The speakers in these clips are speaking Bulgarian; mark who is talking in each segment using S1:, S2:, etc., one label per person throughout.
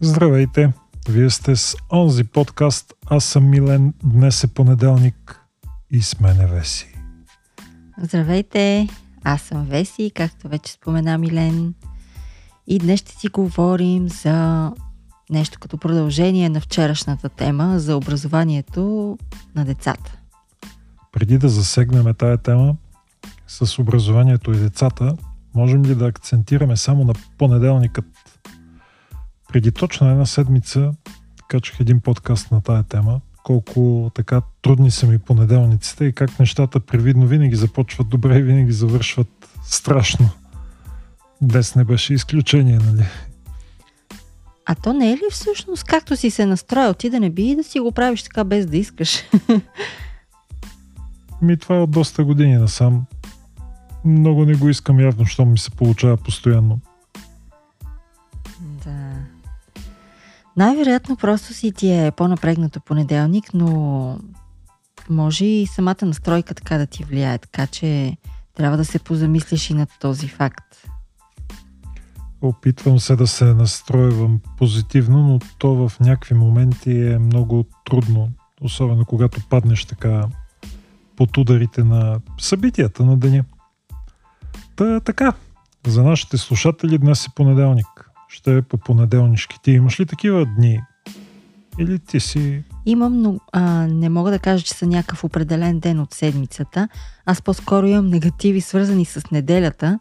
S1: Здравейте! Вие сте с онзи подкаст. Аз съм Милен. Днес е понеделник и с мене Веси.
S2: Здравейте! Аз съм Веси, както вече спомена Милен. И днес ще си говорим за нещо като продължение на вчерашната тема за образованието на децата.
S1: Преди да засегнем тая тема с образованието и децата, можем ли да акцентираме само на понеделникът? Преди точно една седмица качих един подкаст на тая тема, колко така трудни са ми понеделниците и как нещата привидно винаги започват добре и винаги завършват страшно. Днес не беше изключение, нали?
S2: А то не е ли всъщност както си се настроил? Ти да не би да си го правиш така без да искаш?
S1: Ми това е от доста години насам. Много не го искам явно, що ми се получава постоянно.
S2: Най-вероятно просто си ти е по-напрегнато понеделник, но може и самата настройка така да ти влияе, така че трябва да се позамислиш и над този факт.
S1: Опитвам се да се настройвам позитивно, но то в някакви моменти е много трудно, особено когато паднеш така под ударите на събитията на деня. Та така, за нашите слушатели днес е понеделник. Ще е по понеделнишки. Ти имаш ли такива дни? Или ти си...
S2: Имам, но а, не мога да кажа, че са някакъв определен ден от седмицата. Аз по-скоро имам негативи, свързани с неделята.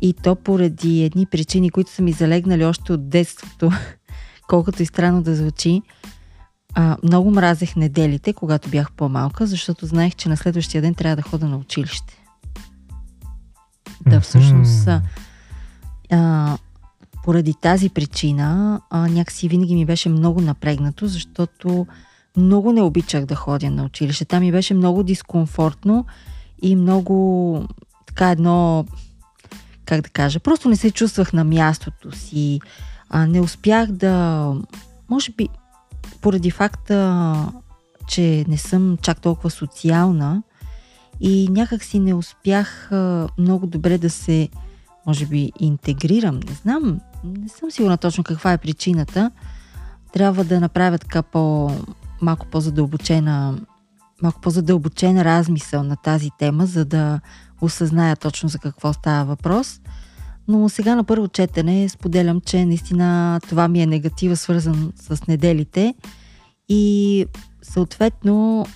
S2: И то поради едни причини, които са ми залегнали още от детството, колкото и странно да звучи. А, много мразех неделите, когато бях по-малка, защото знаех, че на следващия ден трябва да хода на училище. Да, всъщност, а, поради тази причина, а, някакси винаги ми беше много напрегнато, защото много не обичах да ходя на училище. Там ми беше много дискомфортно и много така едно, как да кажа, просто не се чувствах на мястото си. А, не успях да, може би, поради факта, че не съм чак толкова социална и някак си не успях а, много добре да се, може би, интегрирам. Не знам, не съм сигурна точно каква е причината. Трябва да направя така по, малко по-задълбочена малко по-задълбочен размисъл на тази тема, за да осъзная точно за какво става въпрос. Но сега на първо четене споделям, че наистина това ми е негатива, свързан с неделите и съответно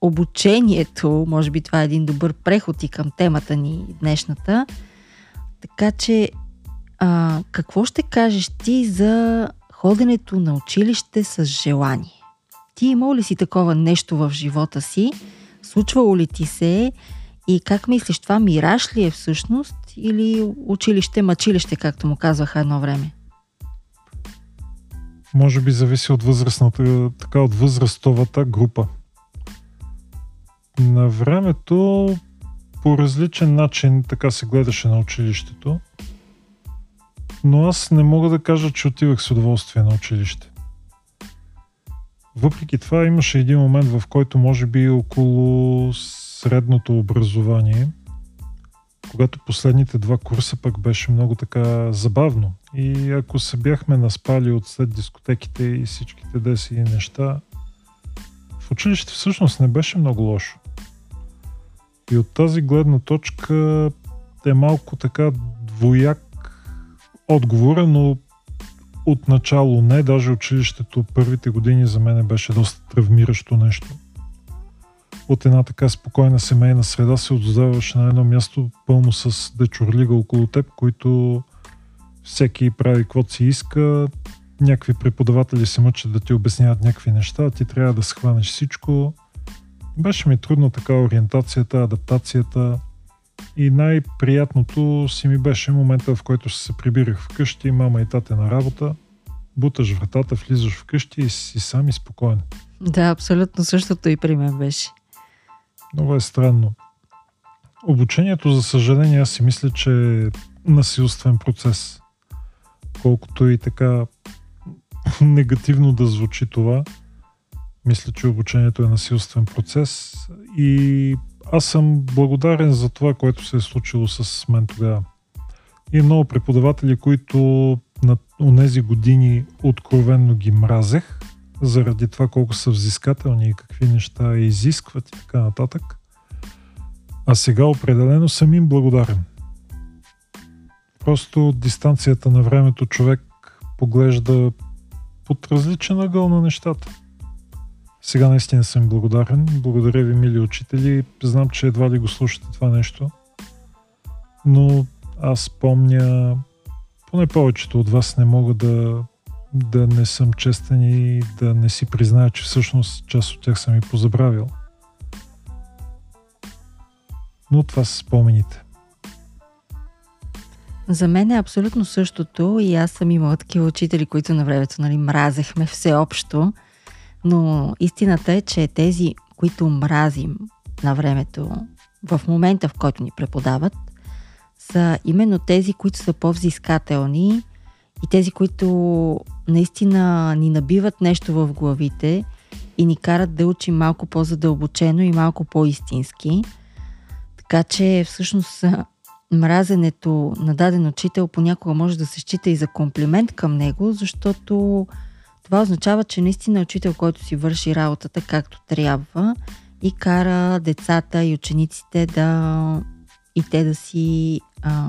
S2: обучението, може би това е един добър преход и към темата ни днешната. Така че, а, какво ще кажеш ти за ходенето на училище с желание? Ти имал ли си такова нещо в живота си? Случвало ли ти се? И как мислиш, това мираж ли е всъщност или училище, мъчилище, както му казваха едно време?
S1: Може би зависи от възрастната, така от възрастовата група. На времето по различен начин така се гледаше на училището, но аз не мога да кажа, че отивах с удоволствие на училище. Въпреки това имаше един момент, в който може би около средното образование, когато последните два курса пък беше много така забавно. И ако се бяхме наспали от след дискотеките и всичките деси и неща, в училище всъщност не беше много лошо. И от тази гледна точка е малко така двояк отговора, но отначало не, даже училището първите години за мен беше доста травмиращо нещо. От една така спокойна семейна среда се отдаваш на едно място пълно с дечурлига около теб, които всеки прави каквото си иска, някакви преподаватели се мъчат да ти обясняват някакви неща, ти трябва да схванеш всичко. Беше ми трудно така ориентацията, адаптацията и най-приятното си ми беше момента, в който се прибирах вкъщи, мама и тате на работа, буташ вратата, влизаш вкъщи и си сам и спокоен.
S2: Да, абсолютно същото и при мен беше.
S1: Много е странно. Обучението, за съжаление, аз си мисля, че е насилствен процес. Колкото и така негативно да звучи това, мисля, че обучението е насилствен процес и аз съм благодарен за това, което се е случило с мен тогава. И много преподаватели, които на тези години откровенно ги мразех, заради това колко са взискателни и какви неща изискват и така нататък. А сега определено съм им благодарен. Просто дистанцията на времето човек поглежда под различен ъгъл на нещата. Сега наистина съм благодарен. Благодаря ви, мили учители. Знам, че едва ли го слушате това нещо. Но аз помня, поне повечето от вас не мога да, да не съм честен и да не си призная, че всъщност част от тях съм и позабравил. Но това са спомените.
S2: За мен е абсолютно същото и аз съм имала такива учители, които на времето нали, мразехме всеобщо. Но истината е, че тези, които мразим на времето, в момента в който ни преподават, са именно тези, които са по-взискателни и тези, които наистина ни набиват нещо в главите и ни карат да учим малко по-задълбочено и малко по-истински. Така че всъщност мразенето на даден учител понякога може да се счита и за комплимент към него, защото това означава, че наистина учител, който си върши работата както трябва и кара децата и учениците да и те да си а,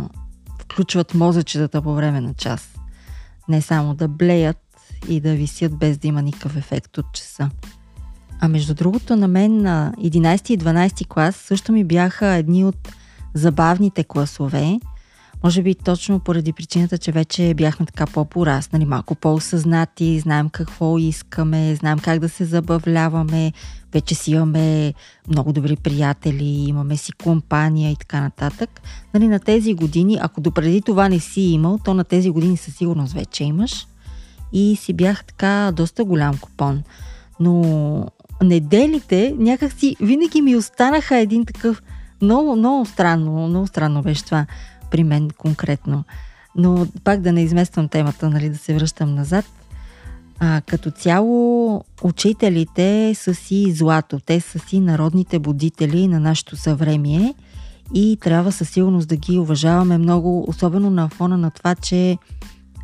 S2: включват мозъчетата по време на час. Не само да блеят и да висят без да има никакъв ефект от часа. А между другото, на мен на 11 и 12 клас също ми бяха едни от забавните класове. Може би точно поради причината, че вече бяхме така по-пораснали, малко по-осъзнати, знаем какво искаме, знаем как да се забавляваме, вече си имаме много добри приятели, имаме си компания и така нататък. Нали, на тези години, ако допреди това не си имал, то на тези години със сигурност вече имаш. И си бях така доста голям купон. Но неделите някакси винаги ми останаха един такъв много, много странно, много странно беше това при мен конкретно. Но пак да не измествам темата, нали, да се връщам назад. А, като цяло, учителите са си злато. Те са си народните будители на нашето съвремие и трябва със сигурност да ги уважаваме много, особено на фона на това, че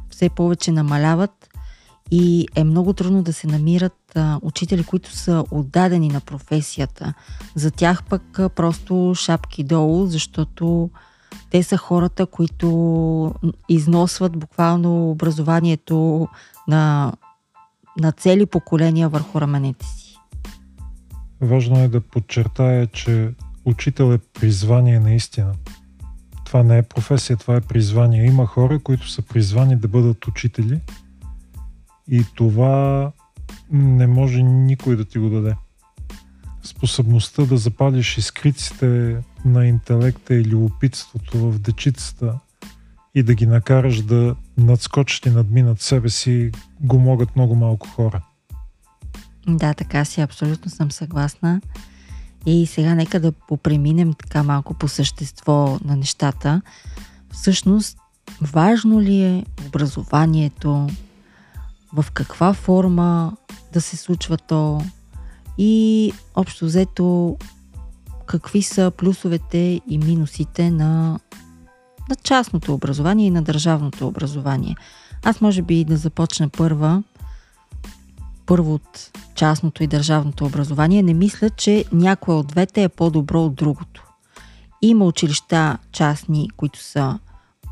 S2: все повече намаляват и е много трудно да се намират а, учители, които са отдадени на професията. За тях пък а, просто шапки долу, защото те са хората, които износват буквално образованието на, на цели поколения върху раменете си.
S1: Важно е да подчертая, че учител е призвание наистина. Това не е професия, това е призвание. Има хора, които са призвани да бъдат учители и това не може никой да ти го даде. Способността да запалиш изкриците на интелекта и любопитството в дечицата и да ги накараш да надскочат и надминат себе си, го могат много малко хора.
S2: Да, така си, абсолютно съм съгласна. И сега нека да попреминем така малко по същество на нещата. Всъщност, важно ли е образованието, в каква форма да се случва то и общо взето какви са плюсовете и минусите на, на частното образование и на държавното образование. Аз може би да започна първа, първо от частното и държавното образование. Не мисля, че някое от двете е по-добро от другото. Има училища частни, които са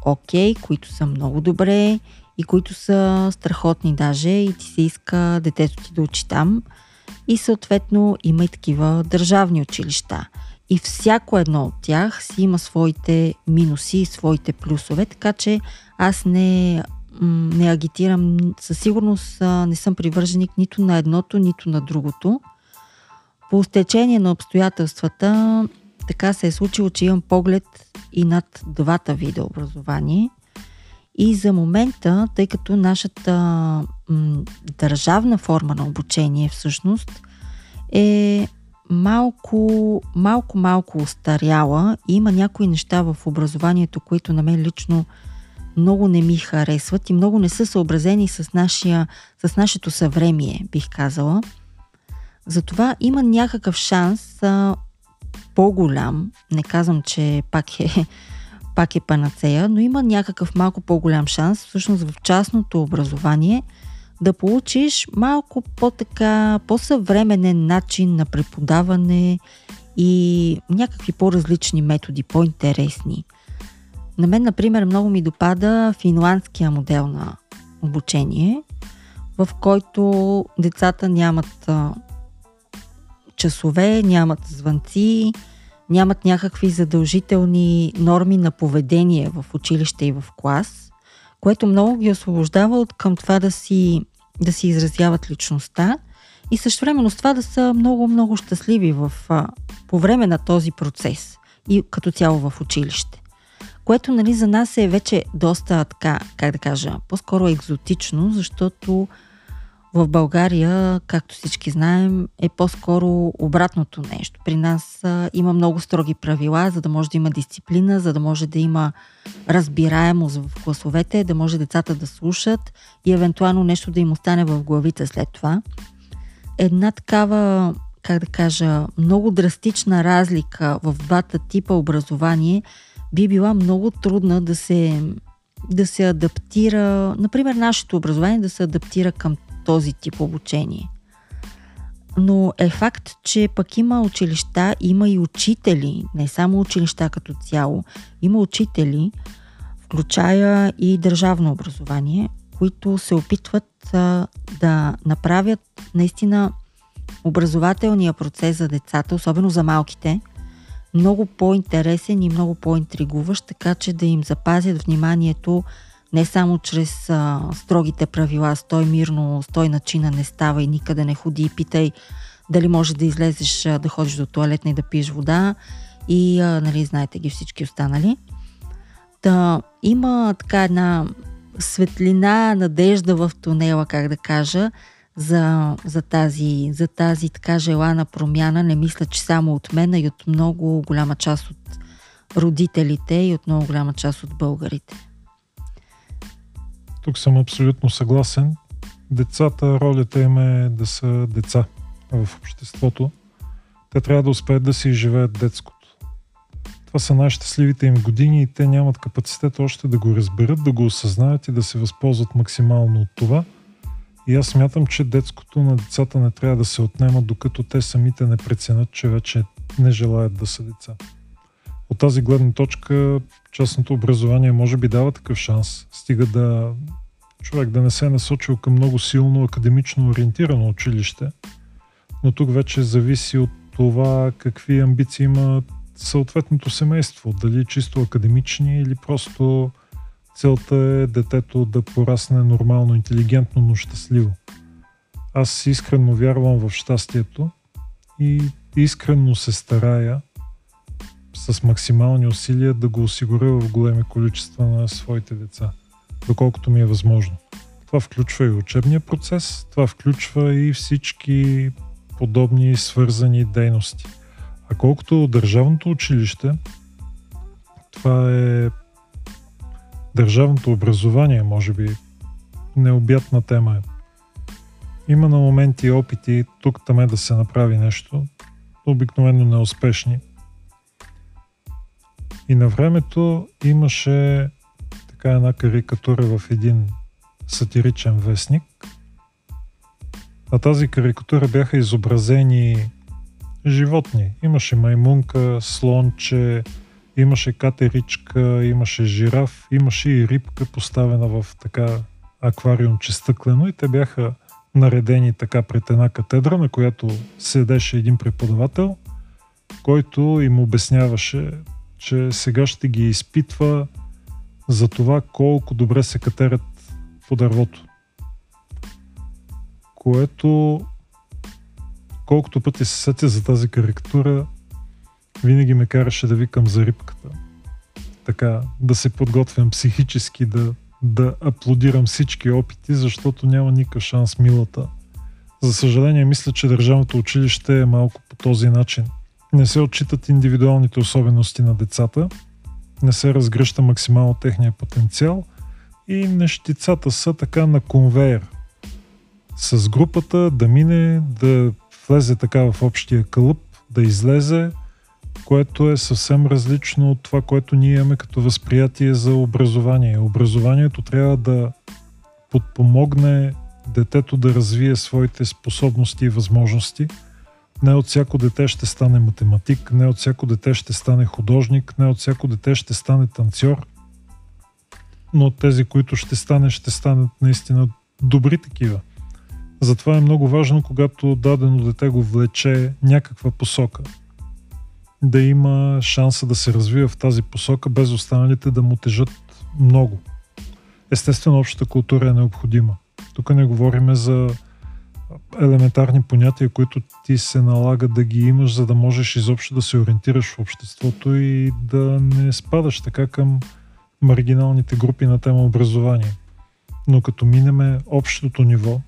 S2: окей, okay, които са много добре и които са страхотни даже и ти се иска детето ти да учи там. И съответно има и такива държавни училища. И всяко едно от тях си има своите минуси и своите плюсове, така че аз не, не агитирам, със сигурност не съм привърженик нито на едното, нито на другото. По стечение на обстоятелствата така се е случило, че имам поглед и над двата вида образование. И за момента, тъй като нашата м, държавна форма на обучение всъщност е малко, малко, малко устаряла и има някои неща в образованието, които на мен лично много не ми харесват и много не са съобразени с, нашия, с нашето съвремие, бих казала. Затова има някакъв шанс а, по-голям, не казвам, че пак е пак е панацея, но има някакъв малко по-голям шанс, всъщност в частното образование, да получиш малко по-така, по-съвременен начин на преподаване и някакви по-различни методи, по-интересни. На мен, например, много ми допада финландския модел на обучение, в който децата нямат часове, нямат звънци, нямат някакви задължителни норми на поведение в училище и в клас, което много ги освобождава от към това да си, да си изразяват личността и също времено с това да са много-много щастливи в, по време на този процес и като цяло в училище. Което нали, за нас е вече доста така, как да кажа, по-скоро екзотично, защото в България, както всички знаем, е по-скоро обратното нещо. При нас а, има много строги правила, за да може да има дисциплина, за да може да има разбираемост в класовете, да може децата да слушат и евентуално нещо да им остане в главите след това. Една такава, как да кажа, много драстична разлика в двата типа образование би била много трудна да се да се адаптира, например, нашето образование да се адаптира към този тип обучение. Но е факт, че пък има училища, има и учители, не само училища като цяло, има учители, включая и държавно образование, които се опитват а, да направят наистина образователния процес за децата, особено за малките, много по-интересен и много по-интригуващ, така че да им запазят вниманието не само чрез а, строгите правила, стой мирно, стой начина, не става и никъде не ходи и питай дали може да излезеш а, да ходиш до туалетна и да пиеш вода и, а, нали, знаете ги всички останали. Да, има така една светлина, надежда в тунела, как да кажа, за, за, тази, за тази така желана промяна. Не мисля, че само от мен, а и от много голяма част от родителите и от много голяма част от българите.
S1: Тук съм абсолютно съгласен. Децата, ролята им е да са деца в обществото. Те трябва да успеят да си изживеят детското. Това са най-щастливите им години и те нямат капацитет още да го разберат, да го осъзнаят и да се възползват максимално от това. И аз смятам, че детското на децата не трябва да се отнема, докато те самите не преценят, че вече не желаят да са деца. От тази гледна точка частното образование може би дава такъв шанс. Стига да човек да не се е насочил към много силно академично ориентирано училище, но тук вече зависи от това какви амбиции има съответното семейство. Дали чисто академични или просто целта е детето да порасне нормално, интелигентно, но щастливо. Аз искрено вярвам в щастието и искрено се старая с максимални усилия да го осигуря в големи количества на своите деца, доколкото ми е възможно. Това включва и учебния процес, това включва и всички подобни свързани дейности. А колкото държавното училище, това е държавното образование, може би, необятна тема е. Има на моменти опити тук там да се направи нещо, обикновено неуспешни. И на времето имаше така една карикатура в един сатиричен вестник. На тази карикатура бяха изобразени животни. Имаше маймунка, слонче, имаше катеричка, имаше жираф, имаше и рибка поставена в така аквариумче стъклено и те бяха наредени така пред една катедра, на която седеше един преподавател, който им обясняваше че сега ще ги изпитва за това колко добре се катерят по дървото. Което колкото пъти се сетя за тази карикатура, винаги ме караше да викам за рибката. Така, да се подготвям психически, да, да аплодирам всички опити, защото няма никакъв шанс милата. За съжаление, мисля, че държавното училище е малко по този начин – не се отчитат индивидуалните особености на децата, не се разгръща максимално техния потенциал и нещицата са така на конвейер. С групата да мине, да влезе така в общия кълъп, да излезе което е съвсем различно от това, което ние имаме като възприятие за образование. Образованието трябва да подпомогне детето да развие своите способности и възможности. Не от всяко дете ще стане математик, не от всяко дете ще стане художник, не от всяко дете ще стане танцор, но от тези, които ще стане, ще станат наистина добри такива. Затова е много важно, когато дадено дете го влече някаква посока, да има шанса да се развива в тази посока, без останалите да му тежат много. Естествено, общата култура е необходима. Тук не говориме за елементарни понятия, които ти се налага да ги имаш, за да можеш изобщо да се ориентираш в обществото и да не спадаш така към маргиналните групи на тема образование. Но като минеме общото ниво,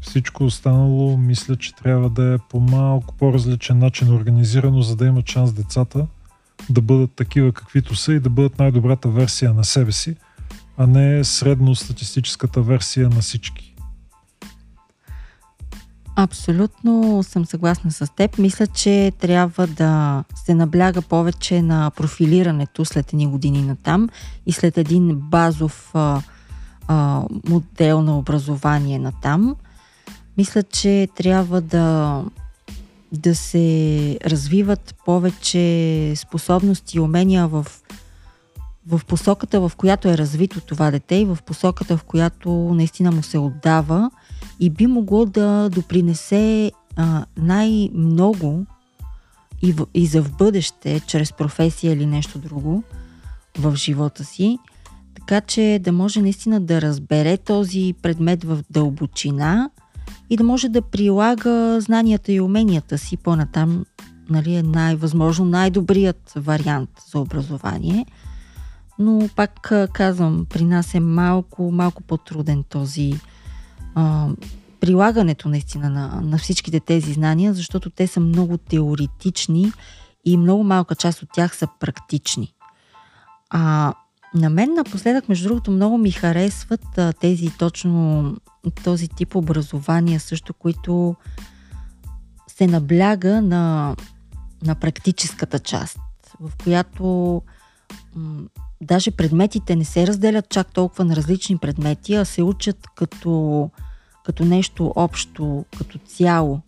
S1: всичко останало мисля, че трябва да е по малко по-различен начин организирано, за да имат шанс децата да бъдат такива каквито са и да бъдат най-добрата версия на себе си, а не средно статистическата версия на всички.
S2: Абсолютно съм съгласна с теб. Мисля, че трябва да се набляга повече на профилирането след едни години на там и след един базов а, а, модел на образование на там. Мисля, че трябва да, да се развиват повече способности и умения в, в посоката, в която е развито това дете и в посоката, в която наистина му се отдава и би могло да допринесе а, най-много и, в, и за в бъдеще, чрез професия или нещо друго в живота си, така че да може наистина да разбере този предмет в дълбочина и да може да прилага знанията и уменията си по-натам, нали, е най-възможно най-добрият вариант за образование. Но пак казвам, при нас е малко, малко по-труден този прилагането наистина на, на всичките тези знания, защото те са много теоретични и много малка част от тях са практични. А на мен напоследък, между другото, много ми харесват а, тези точно този тип образования също, които се набляга на, на практическата част, в която даже предметите не се разделят чак толкова на различни предмети, а се учат като, като нещо общо, като цяло.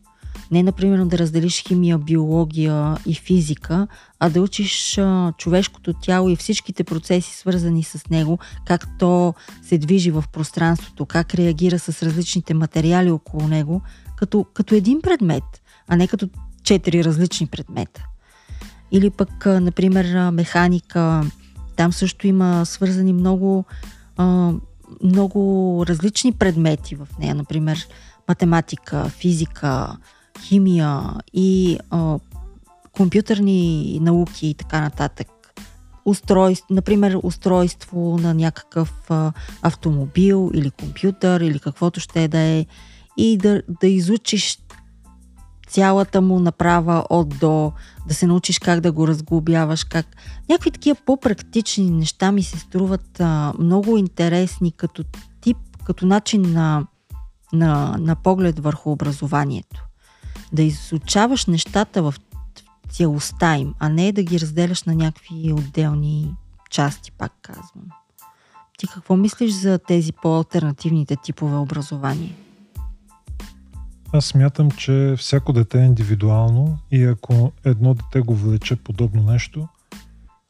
S2: Не, например, да разделиш химия, биология и физика, а да учиш а, човешкото тяло и всичките процеси, свързани с него, как то се движи в пространството, как реагира с различните материали около него, като, като един предмет, а не като четири различни предмета. Или пък, а, например, механика, там също има свързани много, много различни предмети в нея, например, математика, физика, химия и компютърни науки и така нататък. Устройство, например, устройство на някакъв автомобил или компютър или каквото ще е да е и да, да изучиш цялата му направа от до, да се научиш как да го разглобяваш, как... Някакви такива по-практични неща ми се струват а, много интересни като тип, като начин на, на, на поглед върху образованието да изучаваш нещата в цялостта им, а не да ги разделяш на някакви отделни части, пак казвам. Ти какво мислиш за тези по-алтернативните типове образование?
S1: Аз смятам, че всяко дете е индивидуално и ако едно дете го влече подобно нещо,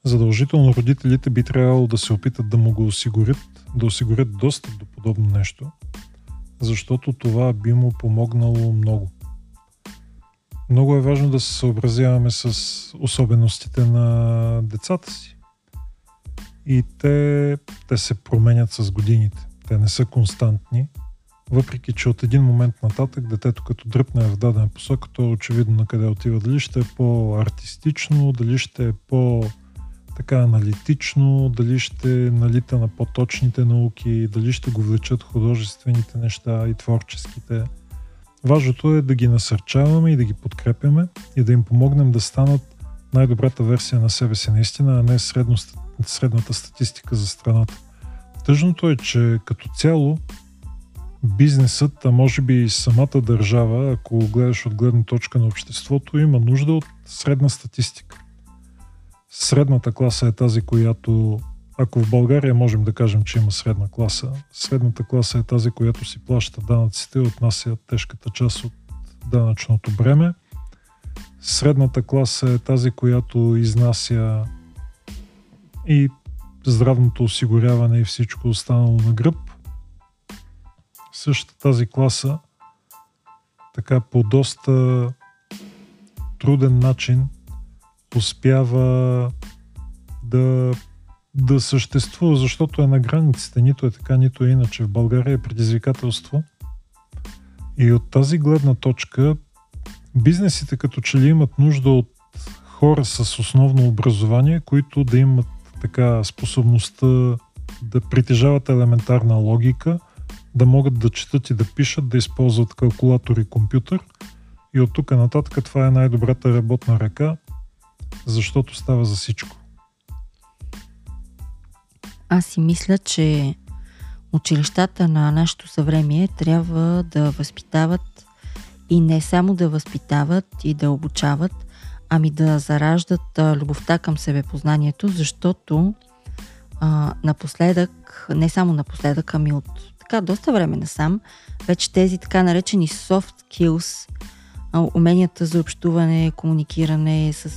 S1: задължително родителите би трябвало да се опитат да му го осигурят, да осигурят достъп до подобно нещо, защото това би му помогнало много. Много е важно да се съобразяваме с особеностите на децата си. И те, те се променят с годините. Те не са константни. Въпреки, че от един момент нататък детето като дръпне в дадена посока, то е очевидно на къде отива. Дали ще е по-артистично, дали ще е по- така аналитично, дали ще налита на по-точните науки, дали ще го влечат художествените неща и творческите. Важното е да ги насърчаваме и да ги подкрепяме и да им помогнем да станат най-добрата версия на себе си наистина, а не средно, средната статистика за страната. Тъжното е, че като цяло бизнесът, а може би и самата държава, ако гледаш от гледна точка на обществото, има нужда от средна статистика. Средната класа е тази, която, ако в България можем да кажем, че има средна класа, средната класа е тази, която си плаща данъците и отнася тежката част от данъчното бреме. Средната класа е тази, която изнася и здравното осигуряване и всичко останало на гръб. Същата тази класа така по доста труден начин успява да, да съществува, защото е на границите. Нито е така, нито е иначе. В България е предизвикателство. И от тази гледна точка бизнесите като че ли имат нужда от хора с основно образование, които да имат така способността да притежават елементарна логика, да могат да четат и да пишат, да използват калкулатор и компютър. И от тук нататък това е най-добрата работна ръка, защото става за всичко.
S2: Аз си мисля, че училищата на нашето съвремие трябва да възпитават и не само да възпитават и да обучават, ами да зараждат любовта към себепознанието, защото а, напоследък, не само напоследък, ами от така доста време насам, вече тези така наречени soft skills, уменията за общуване, комуникиране с,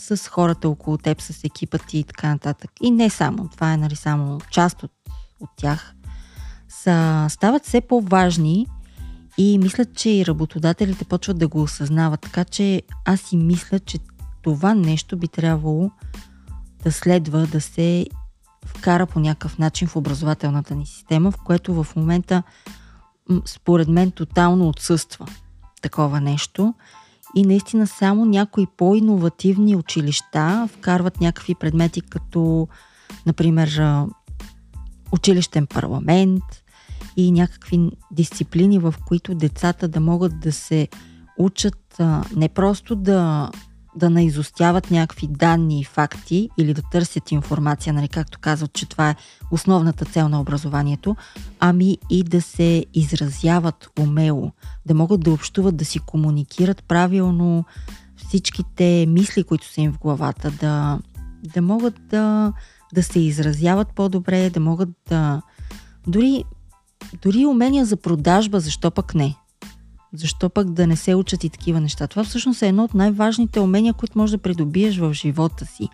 S2: с хората около теб, с екипа ти и така нататък. И не само, това е нали само част от, от тях, са, стават все по-важни и мисля, че и работодателите почват да го осъзнават. Така че аз си мисля, че това нещо би трябвало да следва да се вкара по някакъв начин в образователната ни система, в което в момента според мен тотално отсъства такова нещо. И наистина само някои по-инновативни училища вкарват някакви предмети като, например, училищен парламент, и някакви дисциплини, в които децата да могат да се учат не просто да, да наизостяват някакви данни и факти или да търсят информация, нали, както казват, че това е основната цел на образованието, ами и да се изразяват умело, да могат да общуват, да си комуникират правилно всичките мисли, които са им в главата, да, да могат да, да се изразяват по-добре, да могат да дори дори умения за продажба, защо пък не? Защо пък да не се учат и такива неща? Това всъщност е едно от най-важните умения, които можеш да придобиеш в живота си.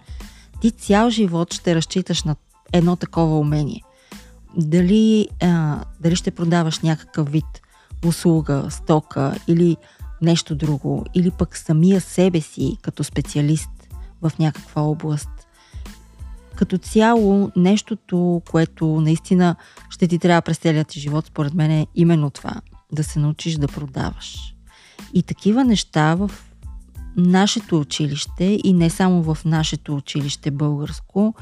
S2: Ти цял живот ще разчиташ на едно такова умение. Дали, а, дали ще продаваш някакъв вид услуга, стока или нещо друго, или пък самия себе си като специалист в някаква област като цяло нещото, което наистина ще ти трябва през целият ти живот, според мен е именно това. Да се научиш да продаваш. И такива неща в нашето училище и не само в нашето училище българско,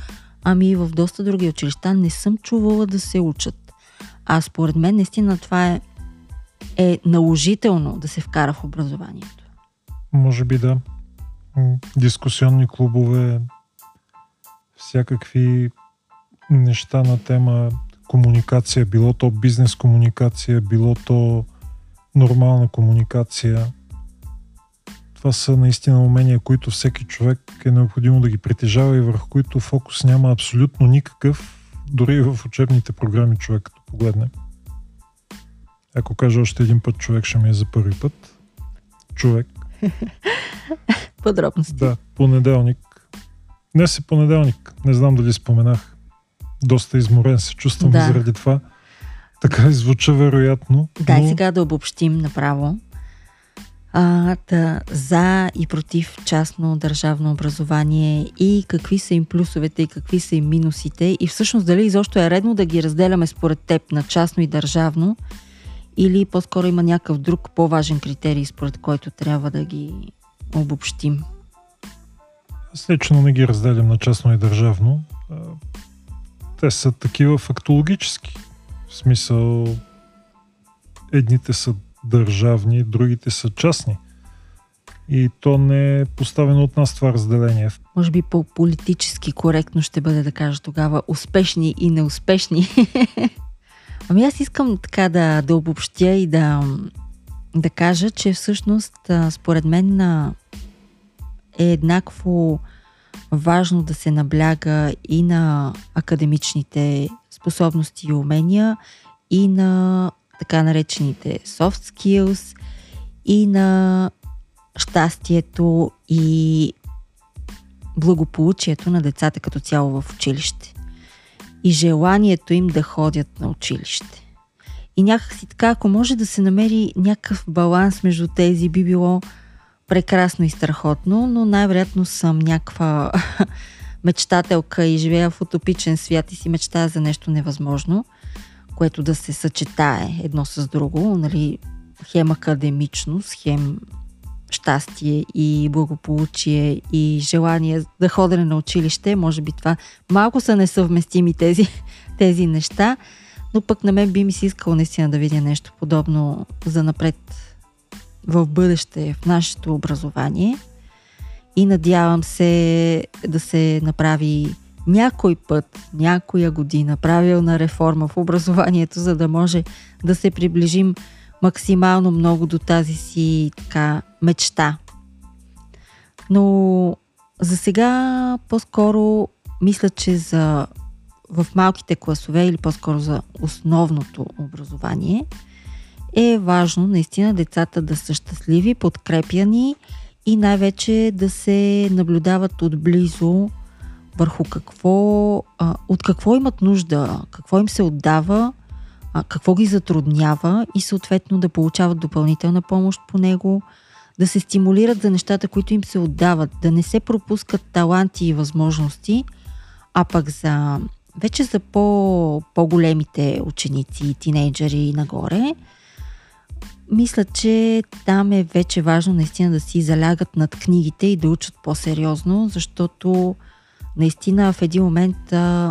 S2: ами и в доста други училища не съм чувала да се учат. А според мен наистина това е, е наложително да се вкара в образованието.
S1: Може би да. Дискусионни клубове, всякакви неща на тема комуникация, било то бизнес комуникация, било то нормална комуникация. Това са наистина умения, които всеки човек е необходимо да ги притежава и върху които фокус няма абсолютно никакъв, дори и в учебните програми човек като погледне. Ако кажа още един път човек, ще ми е за първи път. Човек.
S2: Подробности.
S1: Да, понеделник Днес е понеделник. Не знам дали споменах. Доста изморен се чувствам да. заради това. Така звуча вероятно.
S2: Дай но... сега да обобщим направо. А, да, за и против частно държавно образование и какви са им плюсовете и какви са им минусите и всъщност дали изобщо е редно да ги разделяме според теб на частно и държавно или по-скоро има някакъв друг по-важен критерий, според който трябва да ги обобщим.
S1: Аз лично не ги разделям на частно и държавно. Те са такива фактологически. В смисъл, едните са държавни, другите са частни. И то не е поставено от нас това разделение.
S2: Може би по-политически коректно ще бъде да кажа тогава успешни и неуспешни. Ами аз искам така да, да обобщя и да, да кажа, че всъщност според мен е еднакво важно да се набляга и на академичните способности и умения, и на така наречените soft skills, и на щастието и благополучието на децата като цяло в училище. И желанието им да ходят на училище. И някакси така, ако може да се намери някакъв баланс между тези, би било прекрасно и страхотно, но най-вероятно съм някаква мечтателка и живея в утопичен свят и си мечтая за нещо невъзможно, което да се съчетае едно с друго, нали, хем академичност, хем щастие и благополучие и желание да ходене на училище. Може би това малко са несъвместими тези, тези неща, но пък на мен би ми се искало наистина да видя нещо подобно за напред в бъдеще в нашето образование и надявам се да се направи някой път, някоя година правилна реформа в образованието, за да може да се приближим максимално много до тази си така мечта. Но за сега по-скоро мисля, че за в малките класове или по-скоро за основното образование е важно наистина децата да са щастливи, подкрепяни и най-вече да се наблюдават отблизо върху какво, от какво имат нужда, какво им се отдава какво ги затруднява и съответно да получават допълнителна помощ по него, да се стимулират за нещата, които им се отдават, да не се пропускат таланти и възможности, а пък за вече за по, по-големите ученици, тинейджери и нагоре, мисля, че там е вече важно наистина да си залягат над книгите и да учат по-сериозно, защото наистина в един момент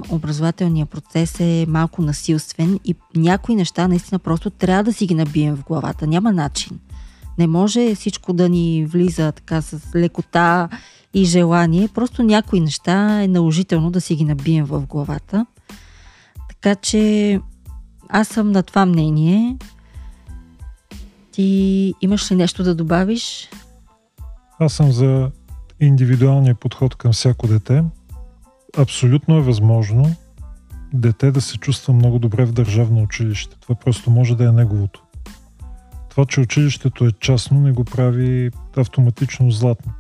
S2: образователният процес е малко насилствен и някои неща наистина просто трябва да си ги набием в главата. Няма начин. Не може всичко да ни влиза така с лекота и желание. Просто някои неща е наложително да си ги набием в главата. Така че аз съм на това мнение. Ти имаш ли нещо да добавиш?
S1: Аз съм за индивидуалния подход към всяко дете абсолютно е възможно дете да се чувства много добре в държавно училище. Това просто може да е неговото. Това, че училището е частно, не го прави автоматично златно.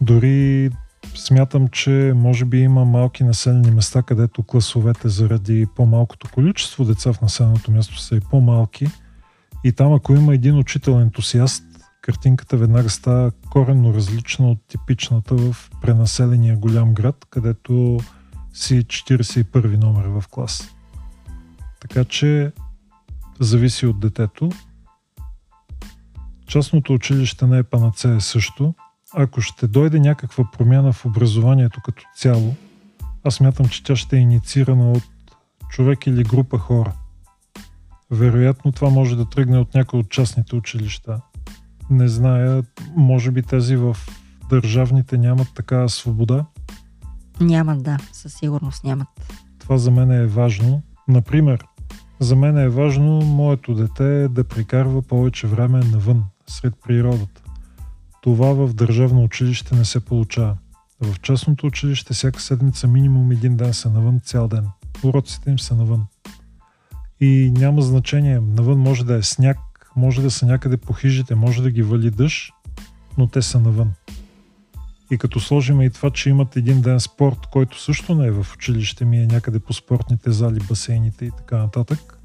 S1: Дори смятам, че може би има малки населени места, където класовете заради по-малкото количество деца в населеното място са и по-малки. И там, ако има един учител ентусиаст, картинката веднага става коренно различна от типичната в пренаселения голям град, където си 41 номер в клас. Така че зависи от детето. Частното училище не е панацея също. Ако ще дойде някаква промяна в образованието като цяло, аз мятам, че тя ще е инициирана от човек или група хора. Вероятно това може да тръгне от някои от частните училища, не зная, може би тези в държавните нямат такава свобода?
S2: Нямат, да, със сигурност нямат.
S1: Това за мен е важно. Например, за мен е важно моето дете да прикарва повече време навън, сред природата. Това в държавно училище не се получава. В частното училище всяка седмица минимум един ден са навън цял ден. Уроците им са навън. И няма значение. Навън може да е сняг, може да са някъде по хижите, може да ги вали дъжд, но те са навън. И като сложим и това, че имат един ден спорт, който също не е в училище ми, е някъде по спортните зали, басейните и така нататък,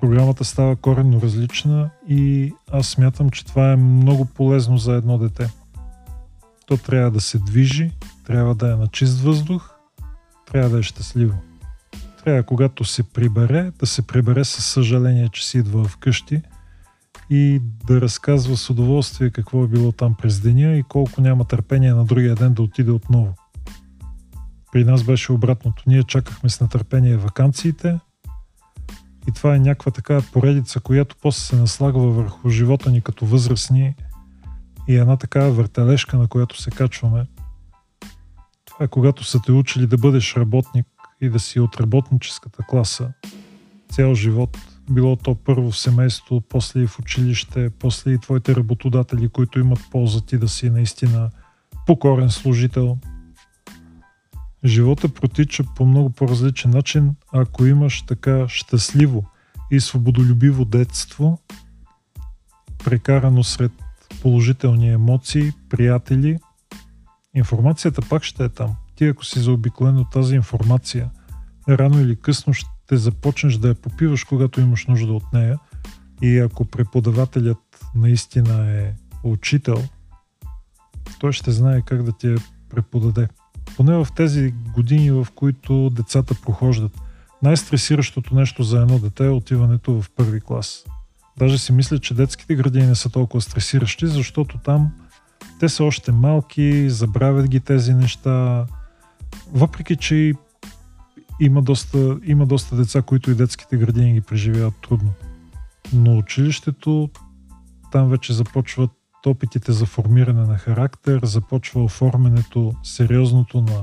S1: програмата става коренно различна и аз смятам, че това е много полезно за едно дете. То трябва да се движи, трябва да е на чист въздух, трябва да е щастливо. Трябва, когато се прибере, да се прибере със съжаление, че си идва вкъщи – и да разказва с удоволствие какво е било там през деня и колко няма търпение на другия ден да отиде отново. При нас беше обратното. Ние чакахме с нетърпение вакансиите и това е някаква така поредица, която после се наслагва върху живота ни като възрастни и една такава въртележка, на която се качваме. Това е когато са те учили да бъдеш работник и да си от работническата класа цял живот. Било то първо в семейство, после и в училище, после и твоите работодатели, които имат полза ти да си наистина покорен служител. Живота протича по много по-различен начин, ако имаш така щастливо и свободолюбиво детство, прекарано сред положителни емоции, приятели, информацията пак ще е там. Ти ако си заобиколен от тази информация, рано или късно ще започнеш да я попиваш, когато имаш нужда от нея. И ако преподавателят наистина е учител, той ще знае как да ти я преподаде. Поне в тези години, в които децата прохождат. Най-стресиращото нещо за едно дете е отиването в първи клас. Даже си мисля, че детските градини не са толкова стресиращи, защото там те са още малки, забравят ги тези неща. Въпреки, че има доста, има доста деца, които и детските градини ги преживяват трудно. Но училището, там вече започват опитите за формиране на характер, започва оформянето сериозното на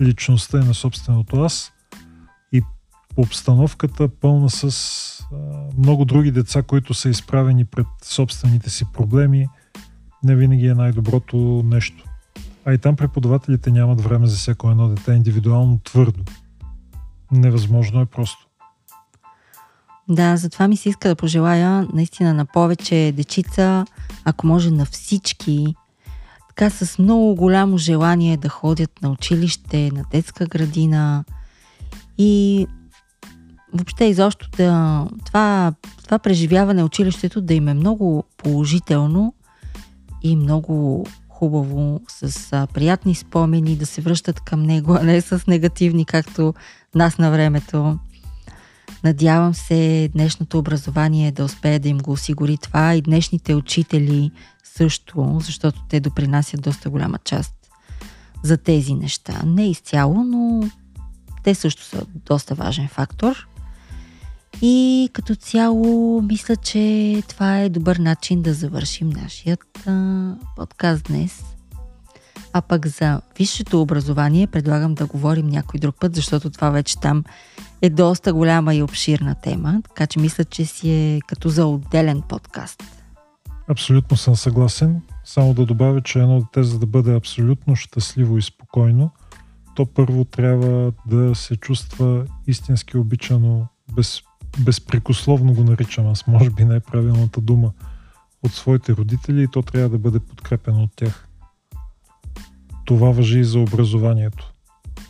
S1: личността и на собственото аз и обстановката пълна с а, много други деца, които са изправени пред собствените си проблеми, не винаги е най-доброто нещо. А и там преподавателите нямат време за всяко едно дете индивидуално твърдо. Невъзможно е просто.
S2: Да, затова ми се иска да пожелая наистина на повече дечица, ако може на всички, така с много голямо желание да ходят на училище, на детска градина и въобще изобщо да, това, това преживяване училището да им е много положително и много хубаво, с а, приятни спомени, да се връщат към него, а не с негативни, както нас на времето. Надявам се днешното образование да успее да им го осигури това и днешните учители също, защото те допринасят доста голяма част за тези неща. Не изцяло, но те също са доста важен фактор. И като цяло мисля, че това е добър начин да завършим нашият а, подкаст днес. А пък за висшето образование предлагам да говорим някой друг път, защото това вече там е доста голяма и обширна тема, така че мисля, че си е като за отделен подкаст.
S1: Абсолютно съм съгласен. Само да добавя, че едно дете, за да бъде абсолютно щастливо и спокойно, то първо трябва да се чувства истински обичано, без, безпрекословно го наричам аз, може би най-правилната дума, от своите родители и то трябва да бъде подкрепено от тях. Това въжи и за образованието.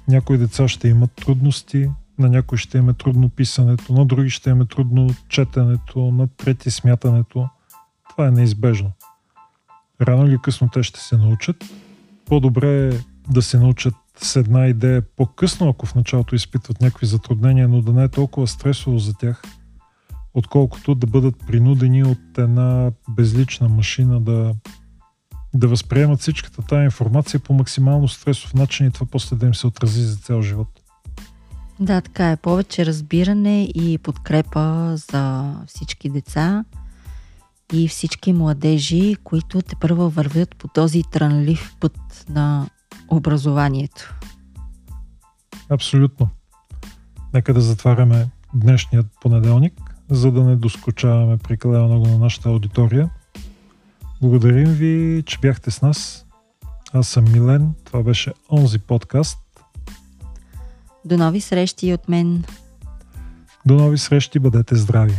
S1: Някои деца ще имат трудности, на някой ще им е трудно писането, на други ще им е трудно четенето, на трети смятането. Това е неизбежно. Рано или късно те ще се научат. По-добре е да се научат с една идея по-късно, ако в началото изпитват някакви затруднения, но да не е толкова стресово за тях, отколкото да бъдат принудени от една безлична машина да, да възприемат всичката тази информация по максимално стресов начин и това после да им се отрази за цял живот.
S2: Да, така е. Повече разбиране и подкрепа за всички деца и всички младежи, които те първо вървят по този трънлив път на образованието.
S1: Абсолютно. Нека да затваряме днешният понеделник, за да не доскочаваме прекалено много на нашата аудитория. Благодарим ви, че бяхте с нас. Аз съм Милен. Това беше онзи подкаст.
S2: До нови срещи от мен.
S1: До нови срещи, бъдете здрави!